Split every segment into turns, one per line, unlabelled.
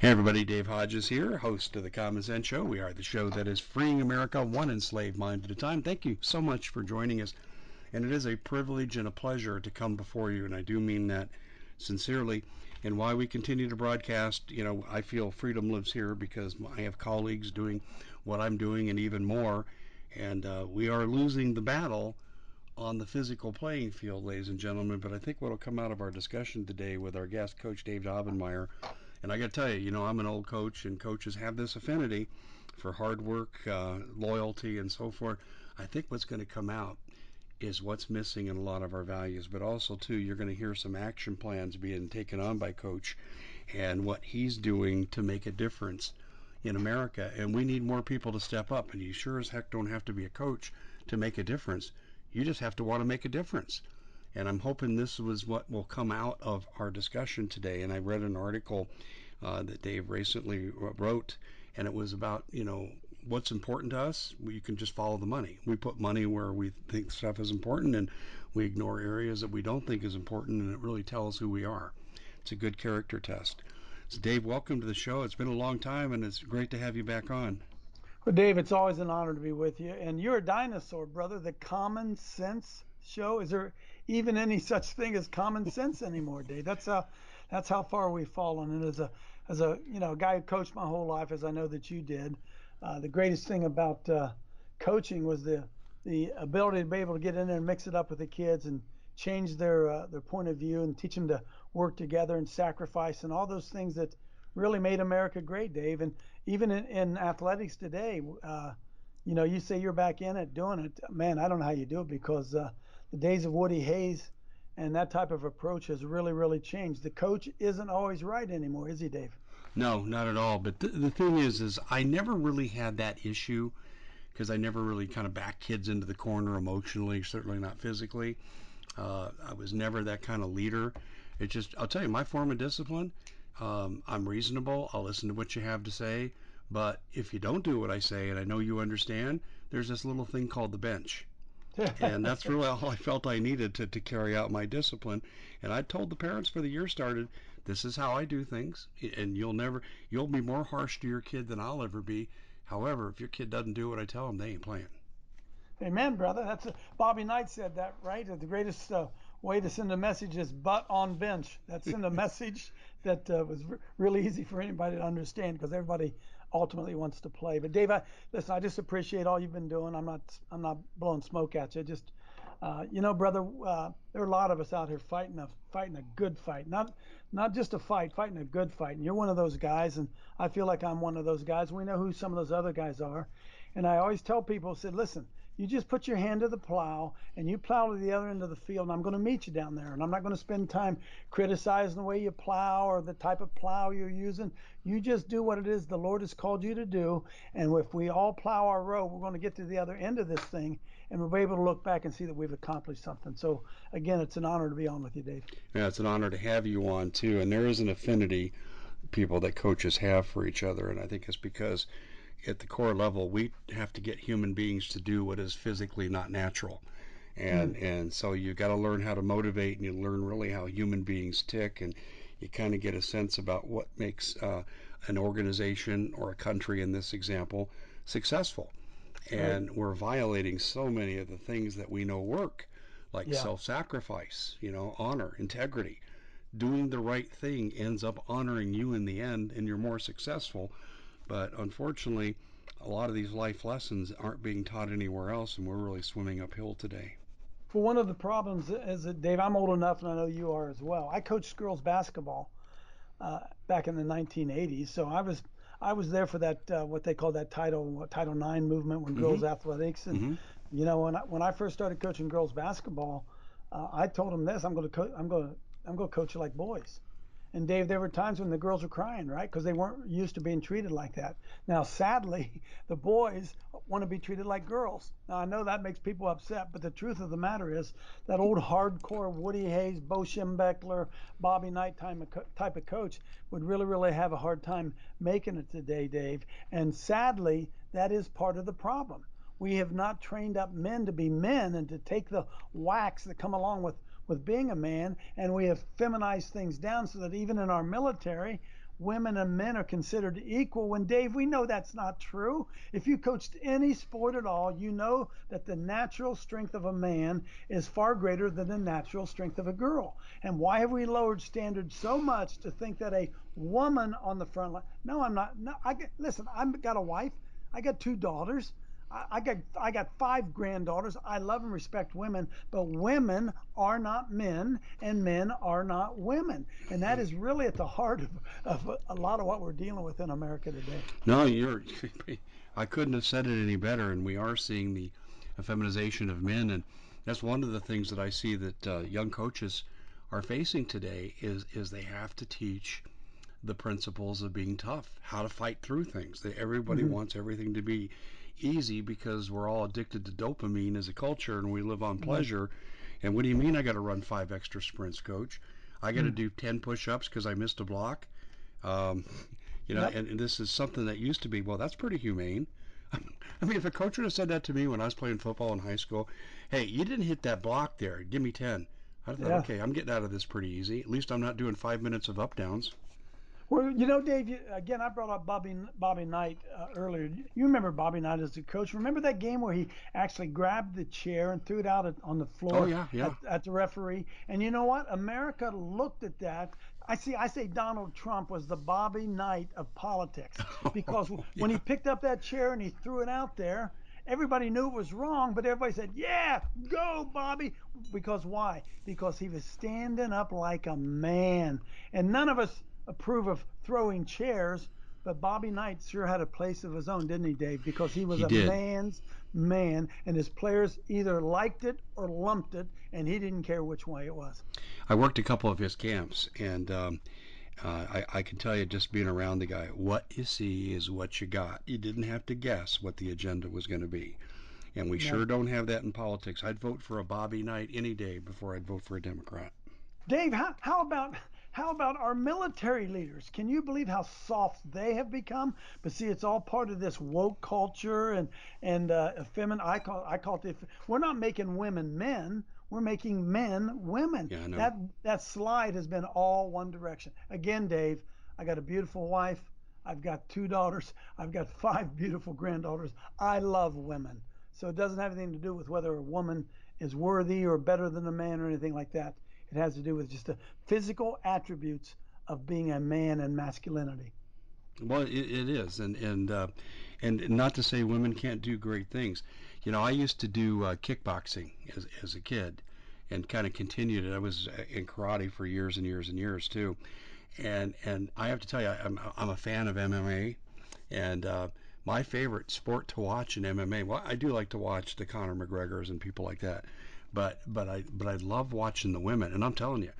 Hey everybody, Dave Hodges here, host of the Common Sense Show. We are the show that is freeing America one enslaved mind at a time. Thank you so much for joining us. And it is a privilege and a pleasure to come before you, and I do mean that sincerely. And why we continue to broadcast, you know, I feel freedom lives here because I have colleagues doing what I'm doing and even more. And uh, we are losing the battle on the physical playing field, ladies and gentlemen. But I think what will come out of our discussion today with our guest, Coach Dave Daubenmire, and I got to tell you, you know, I'm an old coach, and coaches have this affinity for hard work, uh, loyalty, and so forth. I think what's going to come out is what's missing in a lot of our values, but also too, you're going to hear some action plans being taken on by Coach, and what he's doing to make a difference in America. And we need more people to step up. And you sure as heck don't have to be a coach to make a difference. You just have to want to make a difference. And I'm hoping this was what will come out of our discussion today. And I read an article uh, that Dave recently wrote, and it was about, you know, what's important to us. You can just follow the money. We put money where we think stuff is important, and we ignore areas that we don't think is important, and it really tells who we are. It's a good character test. So, Dave, welcome to the show. It's been a long time, and it's great to have you back on.
Well, Dave, it's always an honor to be with you. And you're a dinosaur, brother. The common sense show. Is there even any such thing as common sense anymore, Dave? That's how that's how far we've fallen. And as a as a you know guy who coached my whole life, as I know that you did, uh, the greatest thing about uh, coaching was the the ability to be able to get in there and mix it up with the kids and change their uh, their point of view and teach them to work together and sacrifice and all those things that really made America great, Dave. And even in, in athletics today, uh, you know, you say you're back in it doing it. Man, I don't know how you do it because uh, the days of Woody Hayes and that type of approach has really, really changed. The coach isn't always right anymore, is he, Dave?
No, not at all. But th- the thing is, is I never really had that issue because I never really kind of backed kids into the corner emotionally, certainly not physically. Uh, I was never that kind of leader. It just, I'll tell you, my form of discipline um, I'm reasonable. I'll listen to what you have to say. But if you don't do what I say, and I know you understand, there's this little thing called the bench. and that's really all I felt I needed to, to carry out my discipline. And I told the parents for the year started, this is how I do things. And you'll never, you'll be more harsh to your kid than I'll ever be. However, if your kid doesn't do what I tell them, they ain't playing.
Amen, brother. That's a, Bobby Knight said that, right? The greatest uh, way to send a message is butt on bench. That's send a message that uh, was r- really easy for anybody to understand because everybody ultimately wants to play. But Dave, I, listen, I just appreciate all you've been doing. I'm not I'm not blowing smoke at you. Just uh, you know, brother, uh, there are a lot of us out here fighting a fighting a good fight, not not just a fight, fighting a good fight. And you're one of those guys, and I feel like I'm one of those guys. We know who some of those other guys are, and I always tell people, said, listen, you just put your hand to the plow and you plow to the other end of the field, and I'm going to meet you down there. And I'm not going to spend time criticizing the way you plow or the type of plow you're using. You just do what it is the Lord has called you to do. And if we all plow our row, we're going to get to the other end of this thing and we'll be able to look back and see that we've accomplished something. So, again, it's an honor to be on with you, Dave.
Yeah, it's an honor to have you on, too. And there is an affinity people that coaches have for each other. And I think it's because at the core level, we have to get human beings to do what is physically not natural. And mm. and so you got to learn how to motivate, and you learn really how human beings tick, and you kind of get a sense about what makes uh, an organization or a country, in this example, successful. And right. we're violating so many of the things that we know work, like yeah. self-sacrifice, you know, honor, integrity. Doing the right thing ends up honoring you in the end, and you're more successful but unfortunately, a lot of these life lessons aren't being taught anywhere else, and we're really swimming uphill today.
For one of the problems is that, Dave, I'm old enough, and I know you are as well. I coached girls basketball uh, back in the 1980s, so I was I was there for that uh, what they call that Title what, Title IX movement when mm-hmm. girls athletics, and mm-hmm. you know when I, when I first started coaching girls basketball, uh, I told them this: I'm going to co- I'm going to I'm going to coach you like boys. And Dave, there were times when the girls were crying, right? Because they weren't used to being treated like that. Now, sadly, the boys want to be treated like girls. Now, I know that makes people upset, but the truth of the matter is that old hardcore Woody Hayes, Bo Schembechler, Bobby Knight type of coach would really, really have a hard time making it today, Dave. And sadly, that is part of the problem. We have not trained up men to be men and to take the whacks that come along with with being a man, and we have feminized things down so that even in our military, women and men are considered equal when Dave, we know that's not true. If you coached any sport at all, you know that the natural strength of a man is far greater than the natural strength of a girl. And why have we lowered standards so much to think that a woman on the front line? No, I'm not. No, I get, listen, I've got a wife. I got two daughters. I got I got five granddaughters. I love and respect women, but women are not men, and men are not women, and that is really at the heart of, of a lot of what we're dealing with in America today.
No, you're. I couldn't have said it any better, and we are seeing the feminization of men, and that's one of the things that I see that uh, young coaches are facing today is is they have to teach the principles of being tough, how to fight through things. That everybody mm-hmm. wants everything to be easy because we're all addicted to dopamine as a culture and we live on pleasure. Mm-hmm. And what do you mean I got to run five extra sprints, coach? I got to mm-hmm. do 10 push ups because I missed a block. Um, you know, yep. and, and, this is something that used to be, well, that's pretty humane. I mean, if a coach would have said that to me when I was playing football in high school, hey, you didn't hit that block there. Give me 10. I thought, yeah. okay, I'm getting out of this pretty easy. At least I'm not doing five minutes of up downs.
Well, you know, Dave. You, again, I brought up Bobby Bobby Knight uh, earlier. You remember Bobby Knight as a coach? Remember that game where he actually grabbed the chair and threw it out at, on the floor
oh, yeah, yeah.
At, at, the referee? And you know what? America looked at that. I see. I say Donald Trump was the Bobby Knight of politics because yeah. when he picked up that chair and he threw it out there, everybody knew it was wrong, but everybody said, "Yeah, go, Bobby." Because why? Because he was standing up like a man, and none of us approve of throwing chairs, but Bobby Knight sure had a place of his own, didn't he, Dave? Because he was
he
a
did.
man's man, and his players either liked it or lumped it, and he didn't care which way it was.
I worked a couple of his camps, and um, uh, I, I, can tell you, just being around the guy, what you see is what you got. You didn't have to guess what the agenda was going to be. And we sure don't have that in politics. I'd vote for a Bobby Knight any day before I'd vote for a Democrat.
Dave, how, how about how about our military leaders? Can you believe how soft they have become? But see, it's all part of this woke culture and and uh, feminine. I call I call it. We're not making women men. We're making men women.
Yeah, I know.
That that slide has been all one direction. Again, Dave, I got a beautiful wife. I've got two daughters. I've got five beautiful granddaughters. I love women. So it doesn't have anything to do with whether a woman is worthy or better than a man or anything like that. It has to do with just the physical attributes of being a man and masculinity.
Well, it, it is, and and uh, and not to say women can't do great things. You know, I used to do uh, kickboxing as as a kid, and kind of continued it. I was uh, in karate for years and years and years too, and and I have to tell you, I'm I'm a fan of MMA, and uh, my favorite sport to watch in MMA. Well, I do like to watch the Conor McGregor's and people like that. But but I but I love watching the women, and I'm telling you,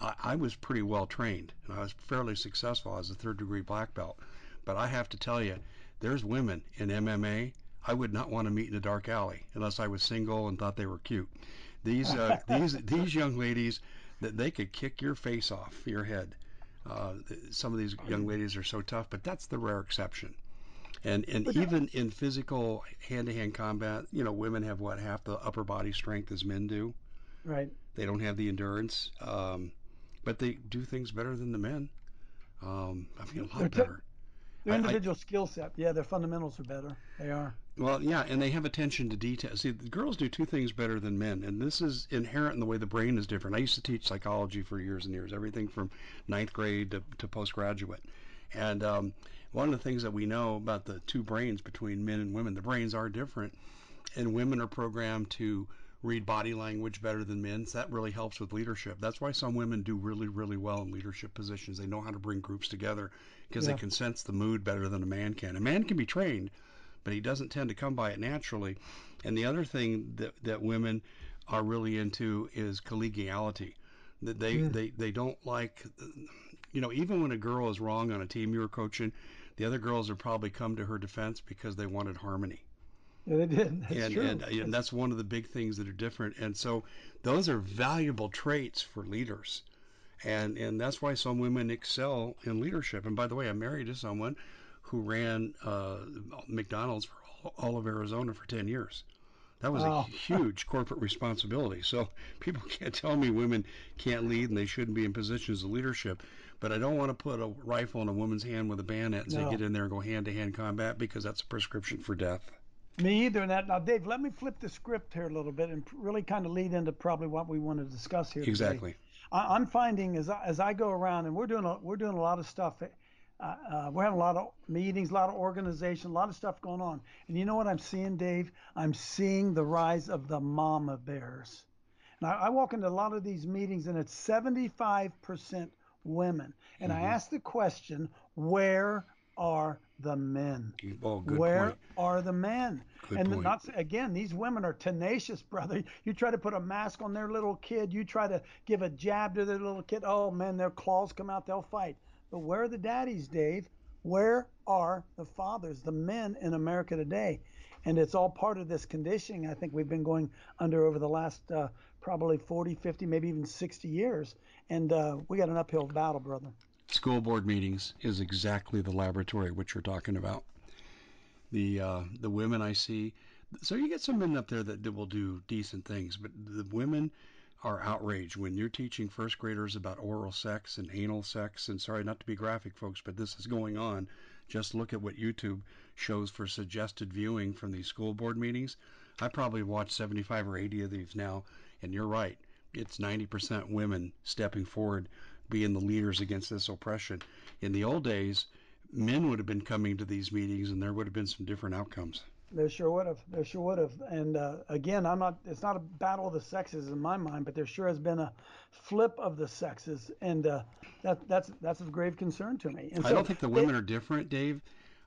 I, I was pretty well trained, and I was fairly successful as a third degree black belt. But I have to tell you, there's women in MMA I would not want to meet in a dark alley unless I was single and thought they were cute. These uh, these these young ladies that they could kick your face off your head. Uh, some of these young ladies are so tough, but that's the rare exception. And and even in physical hand to hand combat, you know, women have what half the upper body strength as men do.
Right.
They don't have the endurance, um, but they do things better than the men. Um, I mean, a lot t- better.
Their individual skill set, yeah, their fundamentals are better. They are.
Well, yeah, and they have attention to detail. See, the girls do two things better than men, and this is inherent in the way the brain is different. I used to teach psychology for years and years, everything from ninth grade to, to postgraduate, and um, one of the things that we know about the two brains between men and women, the brains are different, and women are programmed to read body language better than men. So that really helps with leadership. That's why some women do really, really well in leadership positions. They know how to bring groups together because yeah. they can sense the mood better than a man can. A man can be trained, but he doesn't tend to come by it naturally. And the other thing that, that women are really into is collegiality. That they, mm. they, they don't like, you know, even when a girl is wrong on a team you were coaching, the other girls have probably come to her defense because they wanted harmony.
Yeah, they did. That's
and,
true.
And, and that's one of the big things that are different. And so those are valuable traits for leaders. And, and that's why some women excel in leadership. And by the way, I'm married to someone who ran uh, McDonald's for all, all of Arizona for 10 years. That was a huge corporate responsibility. So people can't tell me women can't lead and they shouldn't be in positions of leadership. But I don't want to put a rifle in a woman's hand with a bayonet and say get in there and go hand to hand combat because that's a prescription for death.
Me either. And that now, Dave, let me flip the script here a little bit and really kind of lead into probably what we want to discuss here. today.
Exactly.
I, I'm finding as I, as I go around, and we're doing a, we're doing a lot of stuff. Uh, uh, we're having a lot of meetings, a lot of organization, a lot of stuff going on. And you know what I'm seeing, Dave? I'm seeing the rise of the mama bears. And I, I walk into a lot of these meetings, and it's 75% women. And I
Mhm.
ask the question, where are the men?
Oh,
Where
point.
are the men?
Good
and
point.
not again, these women are tenacious, brother. You try to put a mask on their little kid, you try to give a jab to their little kid. Oh man, their claws come out, they'll fight. But where are the daddies, Dave? Where are the fathers, the men in America today? And it's all part of this conditioning I think we've been going under over the last uh, probably 40, 50, maybe even 60 years. And uh, we got an uphill battle, brother.
School board meetings is exactly the laboratory which you're talking about. The uh, the women I see, so you get some men up there that, that will do decent things, but the women are outraged when you're teaching first graders about oral sex and anal sex. And sorry not to be graphic, folks, but this is going on. Just look at what YouTube shows for suggested viewing from these school board meetings. I probably watched 75 or 80 of these now, and you're right. It's 90% women stepping forward, being the leaders against this oppression. In the old days, men would have been coming to these meetings, and there would have been some different outcomes.
There sure would have. There sure would have. And uh, again, I'm not. It's not a battle of the sexes in my mind, but there sure has been a flip of the sexes, and uh, that that's that's of grave concern to me. And
I
so
don't think the women are different, Dave.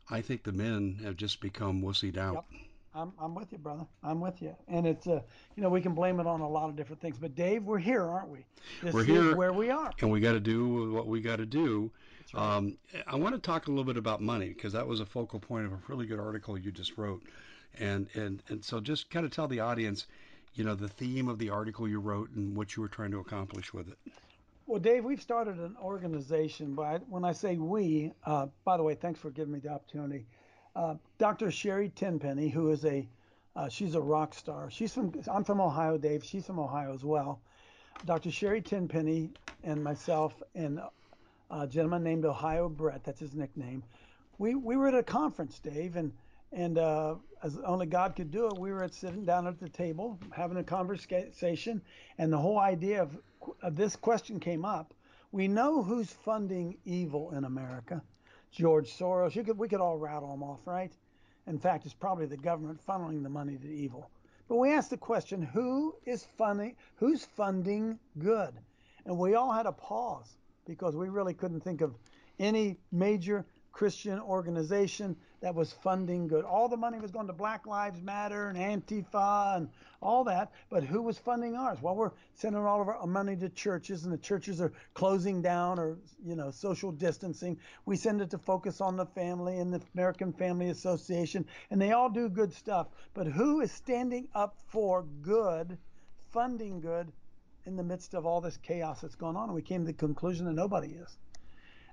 I think the men have just become wussied out.
Yep. I'm I'm with you, brother. I'm with you. And it's uh, you know, we can blame it on a lot of different things, but Dave, we're here, aren't we? This
We're
is
here.
where we are.
And we got to do what we got to do.
Right.
Um, I want to talk a little bit about money because that was a focal point of a really good article you just wrote, and and and so just kind of tell the audience, you know, the theme of the article you wrote and what you were trying to accomplish with it.
Well, Dave, we've started an organization. But when I say we, uh, by the way, thanks for giving me the opportunity. Uh, Dr. Sherry Tenpenny, who is a uh, she's a rock star. She's from I'm from Ohio, Dave. She's from Ohio as well. Dr. Sherry Tenpenny and myself and a gentleman named Ohio Brett, that's his nickname. We we were at a conference, Dave, and and uh, as only God could do it, we were at sitting down at the table having a conversation, and the whole idea of, of this question came up. We know who's funding evil in America. George Soros. You could we could all rattle them off, right? In fact, it's probably the government funneling the money to evil. But we asked the question, who is funding who's funding good? And we all had a pause because we really couldn't think of any major Christian organization that was funding good. All the money was going to Black Lives Matter and Antifa and all that, but who was funding ours? Well, we're sending all of our money to churches, and the churches are closing down or you know social distancing. We send it to Focus on the Family and the American Family Association, and they all do good stuff. But who is standing up for good, funding good, in the midst of all this chaos that's going on? And we came to the conclusion that nobody is.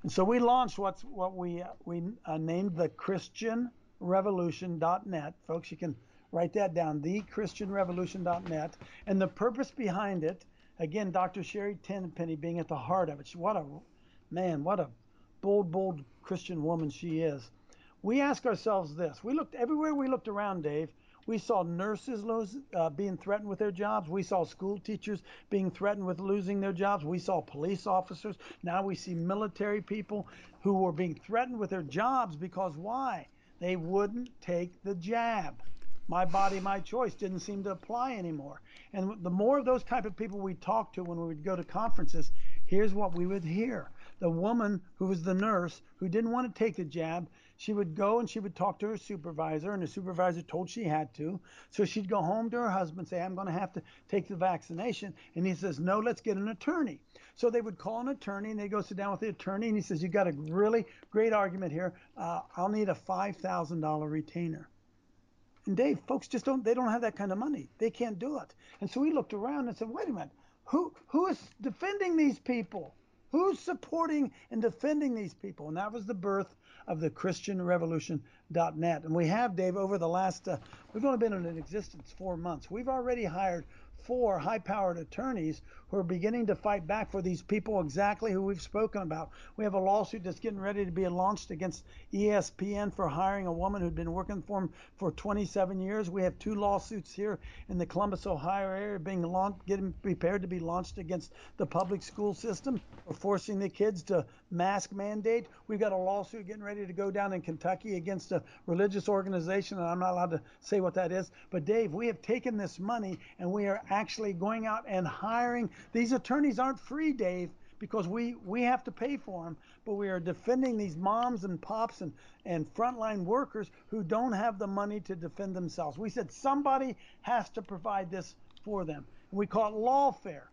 And so we launched what's what we we uh, named the ChristianRevolution.net. Folks, you can write that down, thechristianrevolution.net. And the purpose behind it, again, Dr. Sherry Tenpenny being at the heart of it. She, what a man, what a bold, bold Christian woman she is. We ask ourselves this. We looked everywhere we looked around, Dave. We saw nurses lose, uh, being threatened with their jobs. We saw school teachers being threatened with losing their jobs. We saw police officers. Now we see military people who were being threatened with their jobs because why? They wouldn't take the jab. My body, my choice didn't seem to apply anymore. And the more of those type of people we talked to when we would go to conferences, here's what we would hear. The woman who was the nurse who didn't want to take the jab, she would go and she would talk to her supervisor, and the supervisor told she had to. So she'd go home to her husband, say, I'm going to have to take the vaccination. And he says, No, let's get an attorney. So they would call an attorney, and they go sit down with the attorney, and he says, You've got a really great argument here. Uh, I'll need a $5,000 retainer. And Dave, folks just don't they don't have that kind of money. They can't do it. And so we looked around and said, wait a minute, who who is defending these people? Who's supporting and defending these people? And that was the birth of the ChristianRevolution.net. And we have, Dave, over the last, uh, we've only been in existence four months. We've already hired four high powered attorneys who are beginning to fight back for these people exactly who we've spoken about. We have a lawsuit that's getting ready to be launched against ESPN for hiring a woman who'd been working for them for 27 years. We have two lawsuits here in the Columbus, Ohio area being launched, getting prepared to be launched against the public school system for forcing the kids to mask mandate. We've got a lawsuit getting ready to go down in Kentucky against a religious organization, and I'm not allowed to say what that is. But Dave, we have taken this money and we are actually going out and hiring. These attorneys aren't free, Dave, because we we have to pay for them, but we are defending these moms and pops and and frontline workers who don't have the money to defend themselves. We said somebody has to provide this for them. And we call it lawfare.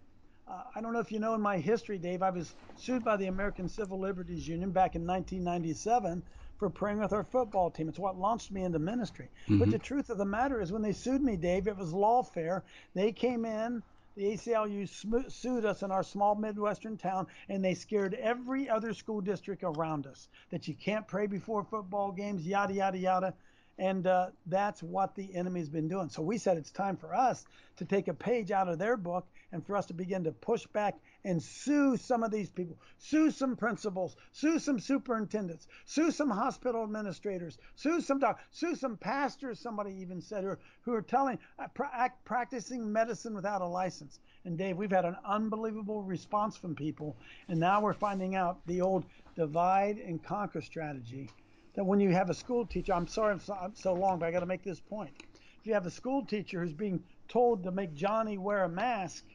Uh, I don't know if you know in my history, Dave, I was sued by the American Civil Liberties Union back in 1997 for praying with our football team. It's what launched me into ministry. Mm-hmm. But the truth of the matter is, when they sued me, Dave, it was lawfare. They came in, the ACLU sm- sued us in our small Midwestern town, and they scared every other school district around us that you can't pray before football games, yada, yada, yada. And uh, that's what the enemy's been doing. So we said it's time for us to take a page out of their book and for us to begin to push back and sue some of these people, sue some principals, sue some superintendents, sue some hospital administrators, sue some doc, sue some pastors. Somebody even said who are, who are telling, uh, pra- practicing medicine without a license. And Dave, we've had an unbelievable response from people, and now we're finding out the old divide and conquer strategy that when you have a school teacher, I'm sorry I'm so, I'm so long, but I got to make this point. If you have a school teacher who's being told to make Johnny wear a mask,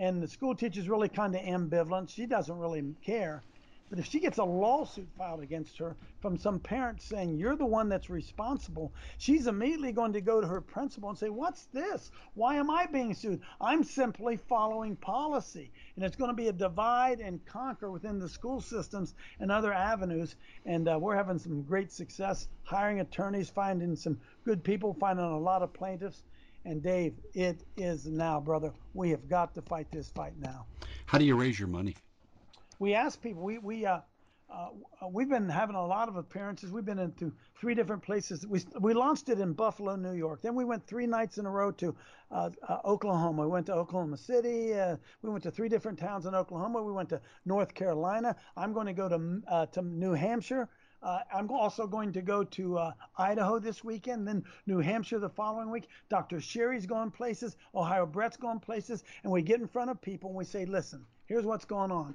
and the school teacher's really kind of ambivalent, she doesn't really care. But if she gets a lawsuit filed against her from some parent saying you're the one that's responsible, she's immediately going to go to her principal and say, What's this? Why am I being sued? I'm simply following policy. And it's going to be a divide and conquer within the school systems and other avenues. And uh, we're having some great success hiring attorneys, finding some good people, finding a lot of plaintiffs. And Dave, it is now, brother. We have got to fight this fight now.
How do you raise your money?
we ask people. We we uh, uh, we've been having a lot of appearances. We've been into three different places. We we launched it in Buffalo, New York. Then we went three nights in a row to uh, uh, Oklahoma. We went to Oklahoma City. Uh, we went to three different towns in Oklahoma. We went to North Carolina. I'm going to go to uh, to New Hampshire. Uh, I'm also going to go to uh, Idaho this weekend, then New Hampshire the following week. Dr. Sherry's going places, Ohio Brett's going places, and we get in front of people and we say, listen, here's what's going on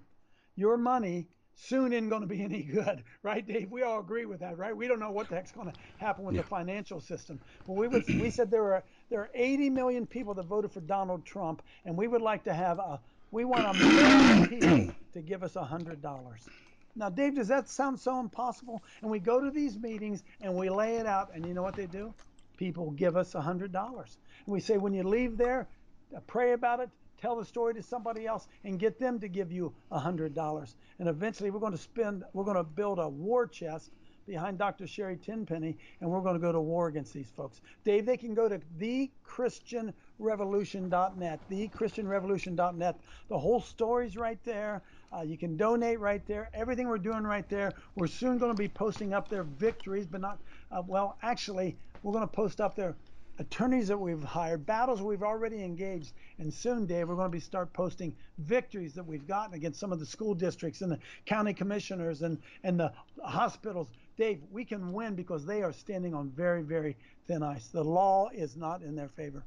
your money soon isn't going to be any good, right, Dave? We all agree with that, right? We don't know what the heck's going to happen with yeah. the financial system. But we would, we said there are there are 80 million people that voted for Donald Trump, and we would like to have a we want a million people to give us a hundred dollars. Now, Dave, does that sound so impossible? And we go to these meetings and we lay it out, and you know what they do? People give us a hundred dollars. And we say when you leave there, uh, pray about it, tell the story to somebody else and get them to give you a hundred dollars. And eventually we're going to spend we're going to build a war chest behind Dr. Sherry Tenpenny, and we're going to go to war against these folks. Dave, they can go to thechristianrevolution.net, thechristianrevolution.net. The whole story's right there. Uh, you can donate right there. Everything we're doing right there. We're soon going to be posting up their victories, but not, uh, well, actually, we're going to post up their attorneys that we've hired, battles we've already engaged, and soon, Dave, we're going to be start posting victories that we've gotten against some of the school districts and the county commissioners and and the hospitals. Dave, we can win because they are standing on very, very thin ice. The law is not in their favor.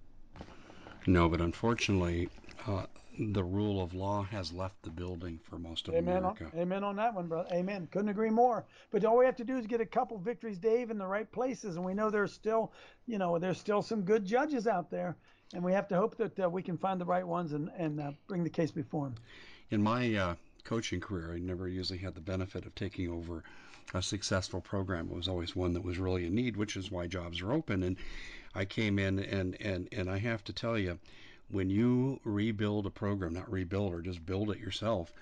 No, but unfortunately, uh, the rule of law has left the building for most of
amen
America.
On, amen on that one, brother. Amen. Couldn't agree more. But all we have to do is get a couple victories, Dave, in the right places, and we know there's still, you know, there's still some good judges out there, and we have to hope that uh, we can find the right ones and and uh, bring the case before them.
In my uh, coaching career, I never usually had the benefit of taking over a successful program. It was always one that was really in need, which is why jobs are open. And I came in, and and and I have to tell you when you rebuild a program, not rebuild or just build it yourself,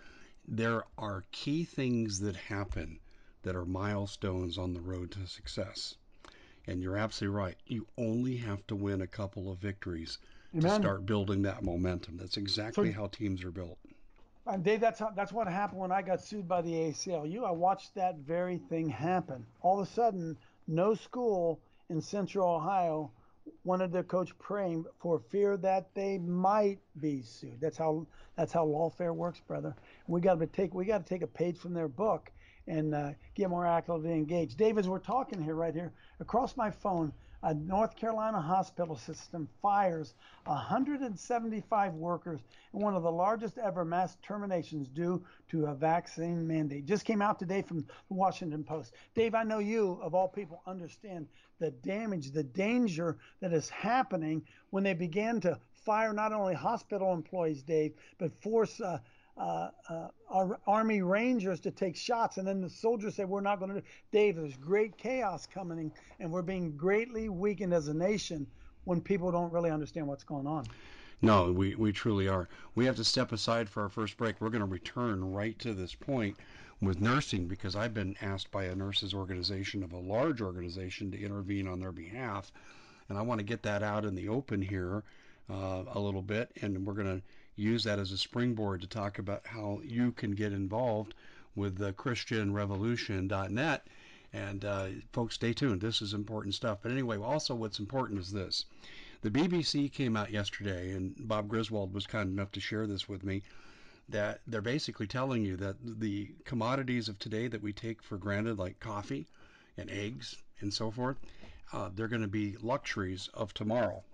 there are key things that happen that are milestones on the road to success. And you're absolutely right. You only have to win a couple of victories Amen. to start building that momentum. That's exactly so, how teams are built.
And Dave, that's how, that's what happened when I got sued by the ACLU. I watched that very thing happen. All of a sudden, no school in Central Ohio wanted their coach praying for fear that they might be sued. That's how that's how lawfare works, brother. We got to take we got to take a page from their book and uh, get more actively engaged. Dave, as we're talking here, right here, across my phone, a North Carolina hospital system fires 175 workers in one of the largest ever mass terminations due to a vaccine mandate. Just came out today from the Washington Post. Dave, I know you, of all people, understand the damage, the danger that is happening when they began to fire not only hospital employees, Dave, but force uh, uh, uh, Army Rangers to take shots, and then the soldiers say we're not going to. do Dave, there's great chaos coming, and we're being greatly weakened as a nation when people don't really understand what's going on.
No, we, we truly are. We have to step aside for our first break. We're going to return right to this point with nursing because I've been asked by a nurses organization of a large organization to intervene on their behalf. And I want to get that out in the open here uh, a little bit. And we're going to use that as a springboard to talk about how you can get involved with the christianrevolution.net and uh, folks stay tuned. This is important stuff. But anyway also what's important is this. The bbc came out yesterday and bob griswold was kind enough to share this with me that they're basically telling you that the commodities of today that we take for granted like coffee and eggs and so forth uh, they're going to be luxuries of tomorrow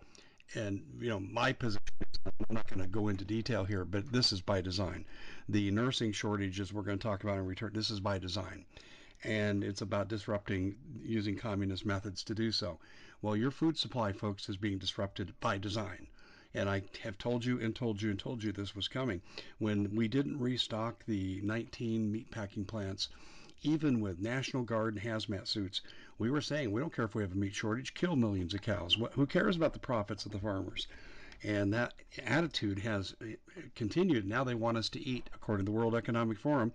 and you know my position I'm not going to go into detail here, but this is by design. The nursing shortages we're going to talk about in return, this is by design. And it's about disrupting using communist methods to do so. Well, your food supply, folks, is being disrupted by design. And I have told you and told you and told you this was coming. When we didn't restock the 19 meatpacking plants, even with National Guard and hazmat suits, we were saying we don't care if we have a meat shortage, kill millions of cows. Who cares about the profits of the farmers? And that attitude has uh, continued. Now they want us to eat, according to the World Economic Forum,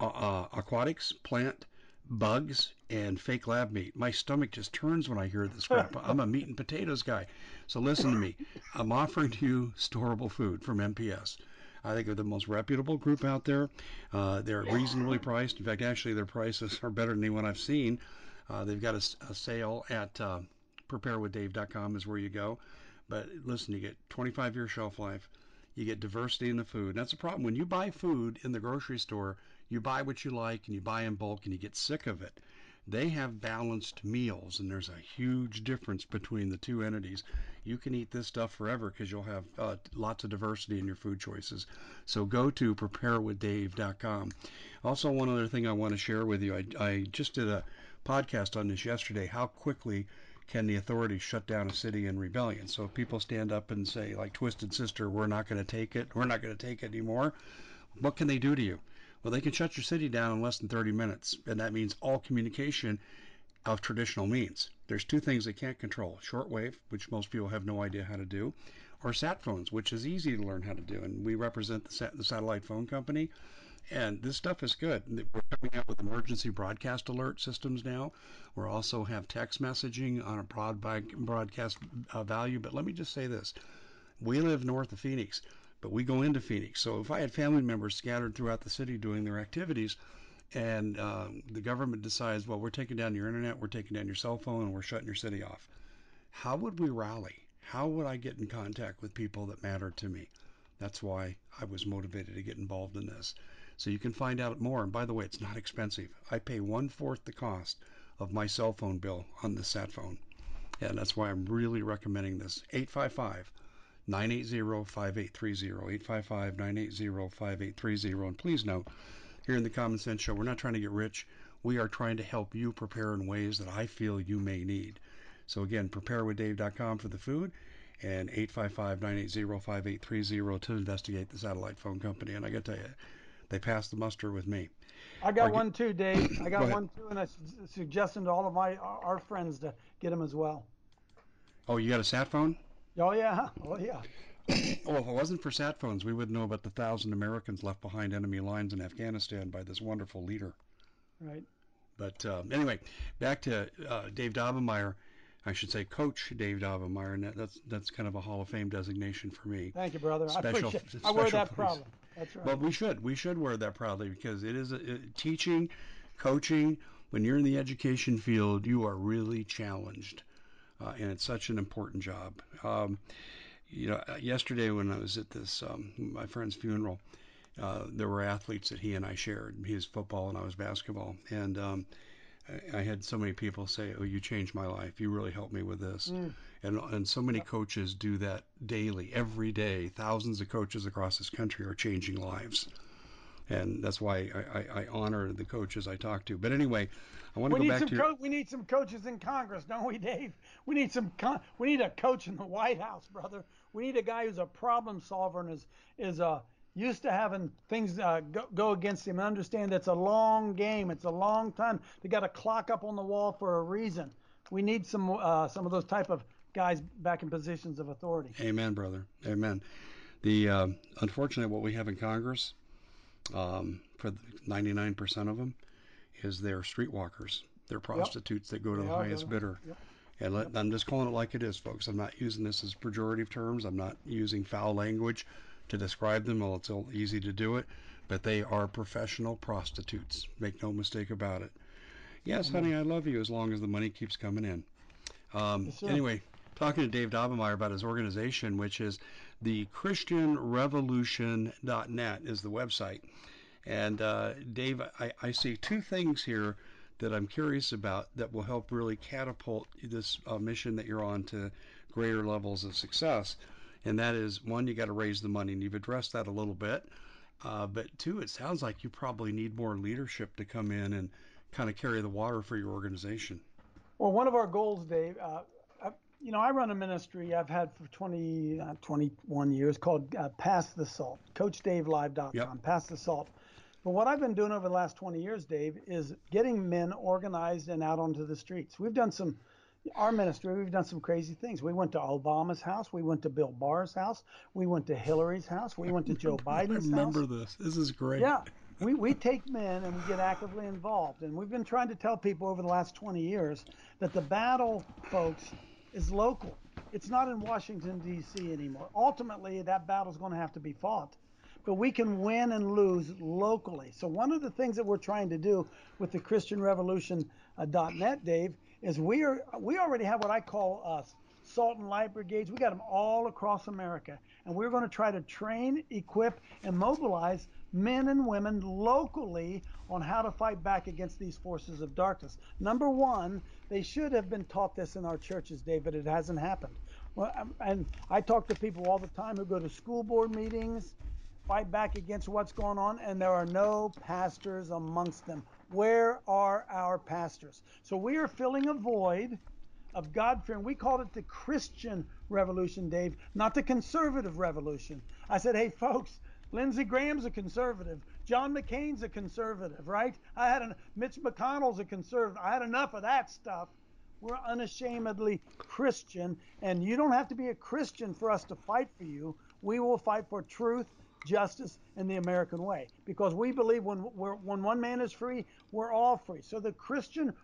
uh, uh, aquatics, plant, bugs, and fake lab meat. My stomach just turns when I hear this crap. I'm a meat and potatoes guy. So listen to me. I'm offering you storable food from MPS. I think they're the most reputable group out there. Uh, they're reasonably priced. In fact, actually, their prices are better than anyone I've seen. Uh, they've got a, a sale at uh, preparewithdave.com is where you go. But listen, you get 25 year shelf life. You get diversity in the food. That's a problem. When you buy food in the grocery store, you buy what you like and you buy in bulk and you get sick of it. They have balanced meals, and there's a huge difference between the two entities. You can eat this stuff forever because you'll have uh, lots of diversity in your food choices. So go to preparewithdave.com. Also, one other thing I want to share with you I, I just did a podcast on this yesterday how quickly can the authorities shut down a city in rebellion? So if people stand up and say, like Twisted Sister, we're not going to take it, we're not going to take it anymore, what can they do to you? Well, they can shut your city down in less than 30 minutes, and that means all communication of traditional means. There's two things they can't control shortwave, which most people have no idea how to do, or sat phones, which is easy to learn how to do. And we represent the, sat- the satellite phone company. And this stuff is good. We're coming out with emergency broadcast alert systems now. We also have text messaging on a broad broadcast uh, value. But let me just say this: we live north of Phoenix, but we go into Phoenix. So if I had family members scattered throughout the city doing their activities, and uh, the government decides, well, we're taking down your internet, we're taking down your cell phone, and we're shutting your city off, how would we rally? How would I get in contact with people that matter to me? That's why I was motivated to get involved in this. So you can find out more. And by the way, it's not expensive. I pay one fourth the cost of my cell phone bill on the sat phone. And that's why I'm really recommending this. 855 980 5830. 855 980 5830. And please note, here in the Common Sense Show, we're not trying to get rich. We are trying to help you prepare in ways that I feel you may need. So again, preparewithdave.com for the food and 855-980-5830 to investigate the satellite phone company. And I got to tell you, they passed the muster with me.
I got one too, Dave. I got Go one too, and I suggest suggesting to all of my our friends to get them as well.
Oh, you got a sat phone?
Oh yeah, oh yeah.
well, if it wasn't for sat phones, we wouldn't know about the thousand Americans left behind enemy lines in Afghanistan by this wonderful leader.
Right.
But um, anyway, back to uh, Dave Daubenmire. I should say Coach Dave Daubenmire, and that's that's kind of a Hall of Fame designation for me.
Thank you, brother. Special, I appreciate. I wear that proudly. That's right.
Well, we should we should wear that proudly because it is a, it, teaching, coaching. When you're in the education field, you are really challenged uh, and it's such an important job. Um, you know, yesterday when I was at this um, my friend's funeral, uh, there were athletes that he and I shared. He was football and I was basketball, and um, I, I had so many people say, "Oh, you changed my life. You really helped me with this." Mm. And, and so many coaches do that daily, every day. Thousands of coaches across this country are changing lives and that's why I, I, I, honor the coaches I talk to. But anyway, I want to go back to.
Your... we need some coaches in Congress, don't we, Dave? We need some. Con- we need a coach in the White House, brother. We need a guy who's a problem solver and is is uh, used to having things uh, go, go against him and understand it's a long game. It's a long time. They got a clock up on the wall for a reason. We need some uh, some of those type of guys back in positions of authority.
Amen, brother. Amen. The uh, unfortunately, what we have in Congress, um, for 99% of them, is they're streetwalkers. They're prostitutes that go to the highest bidder. And let, I'm just calling it like it is, folks. I'm not using this as pejorative terms. I'm not using foul language to describe them. Well, it's all easy to do it, but they are professional prostitutes. Make no mistake about it. Yes, honey, I love you as long as the money keeps coming in. Um, yes, anyway, talking to Dave Daubenmire about his organization, which is the ChristianRevolution.net is the website. And uh, Dave, I, I see two things here that I'm curious about that will help really catapult this uh, mission that you're on to greater levels of success. And that is one, you got to raise the money, and you've addressed that a little bit. Uh, but two, it sounds like you probably need more leadership to come in and kind of carry the water for your organization.
Well, one of our goals, Dave, uh, you know, I run a ministry I've had for 20, uh, 21 years called uh, Pass the Salt, CoachDaveLive.com, yep. Pass the Salt. But what I've been doing over the last 20 years, Dave, is getting men organized and out onto the streets. We've done some, our ministry, we've done some crazy things. We went to Obama's house. We went to Bill Barr's house. We went to Hillary's house. We went to Joe Biden's
I remember
house.
this. This is great.
Yeah. We, we take men and we get actively involved. And we've been trying to tell people over the last 20 years that the battle, folks, is local. It's not in Washington, D.C. anymore. Ultimately, that battle is going to have to be fought but we can win and lose locally. So one of the things that we're trying to do with the ChristianRevolution.net, Dave, is we are we already have what I call uh, salt and light brigades. We got them all across America, and we're going to try to train, equip, and mobilize men and women locally on how to fight back against these forces of darkness. Number one, they should have been taught this in our churches, but it hasn't happened. Well, um, and I talk to people all the time who go to school board meetings fight back against what's going on, and there are no pastors amongst them. Where are our pastors? So we are filling a void of God fearing. We called it the Christian revolution, Dave, not the conservative revolution. I said, hey, folks, Lindsey Graham's a conservative. John McCain's a conservative, right? I had a Mitch McConnell's a conservative. I had enough of that stuff. We're unashamedly Christian, and you don't have to be a Christian for us to fight for you. We will fight for truth justice, and the American way. Because we believe when when one man is free, we're all free. So the Christian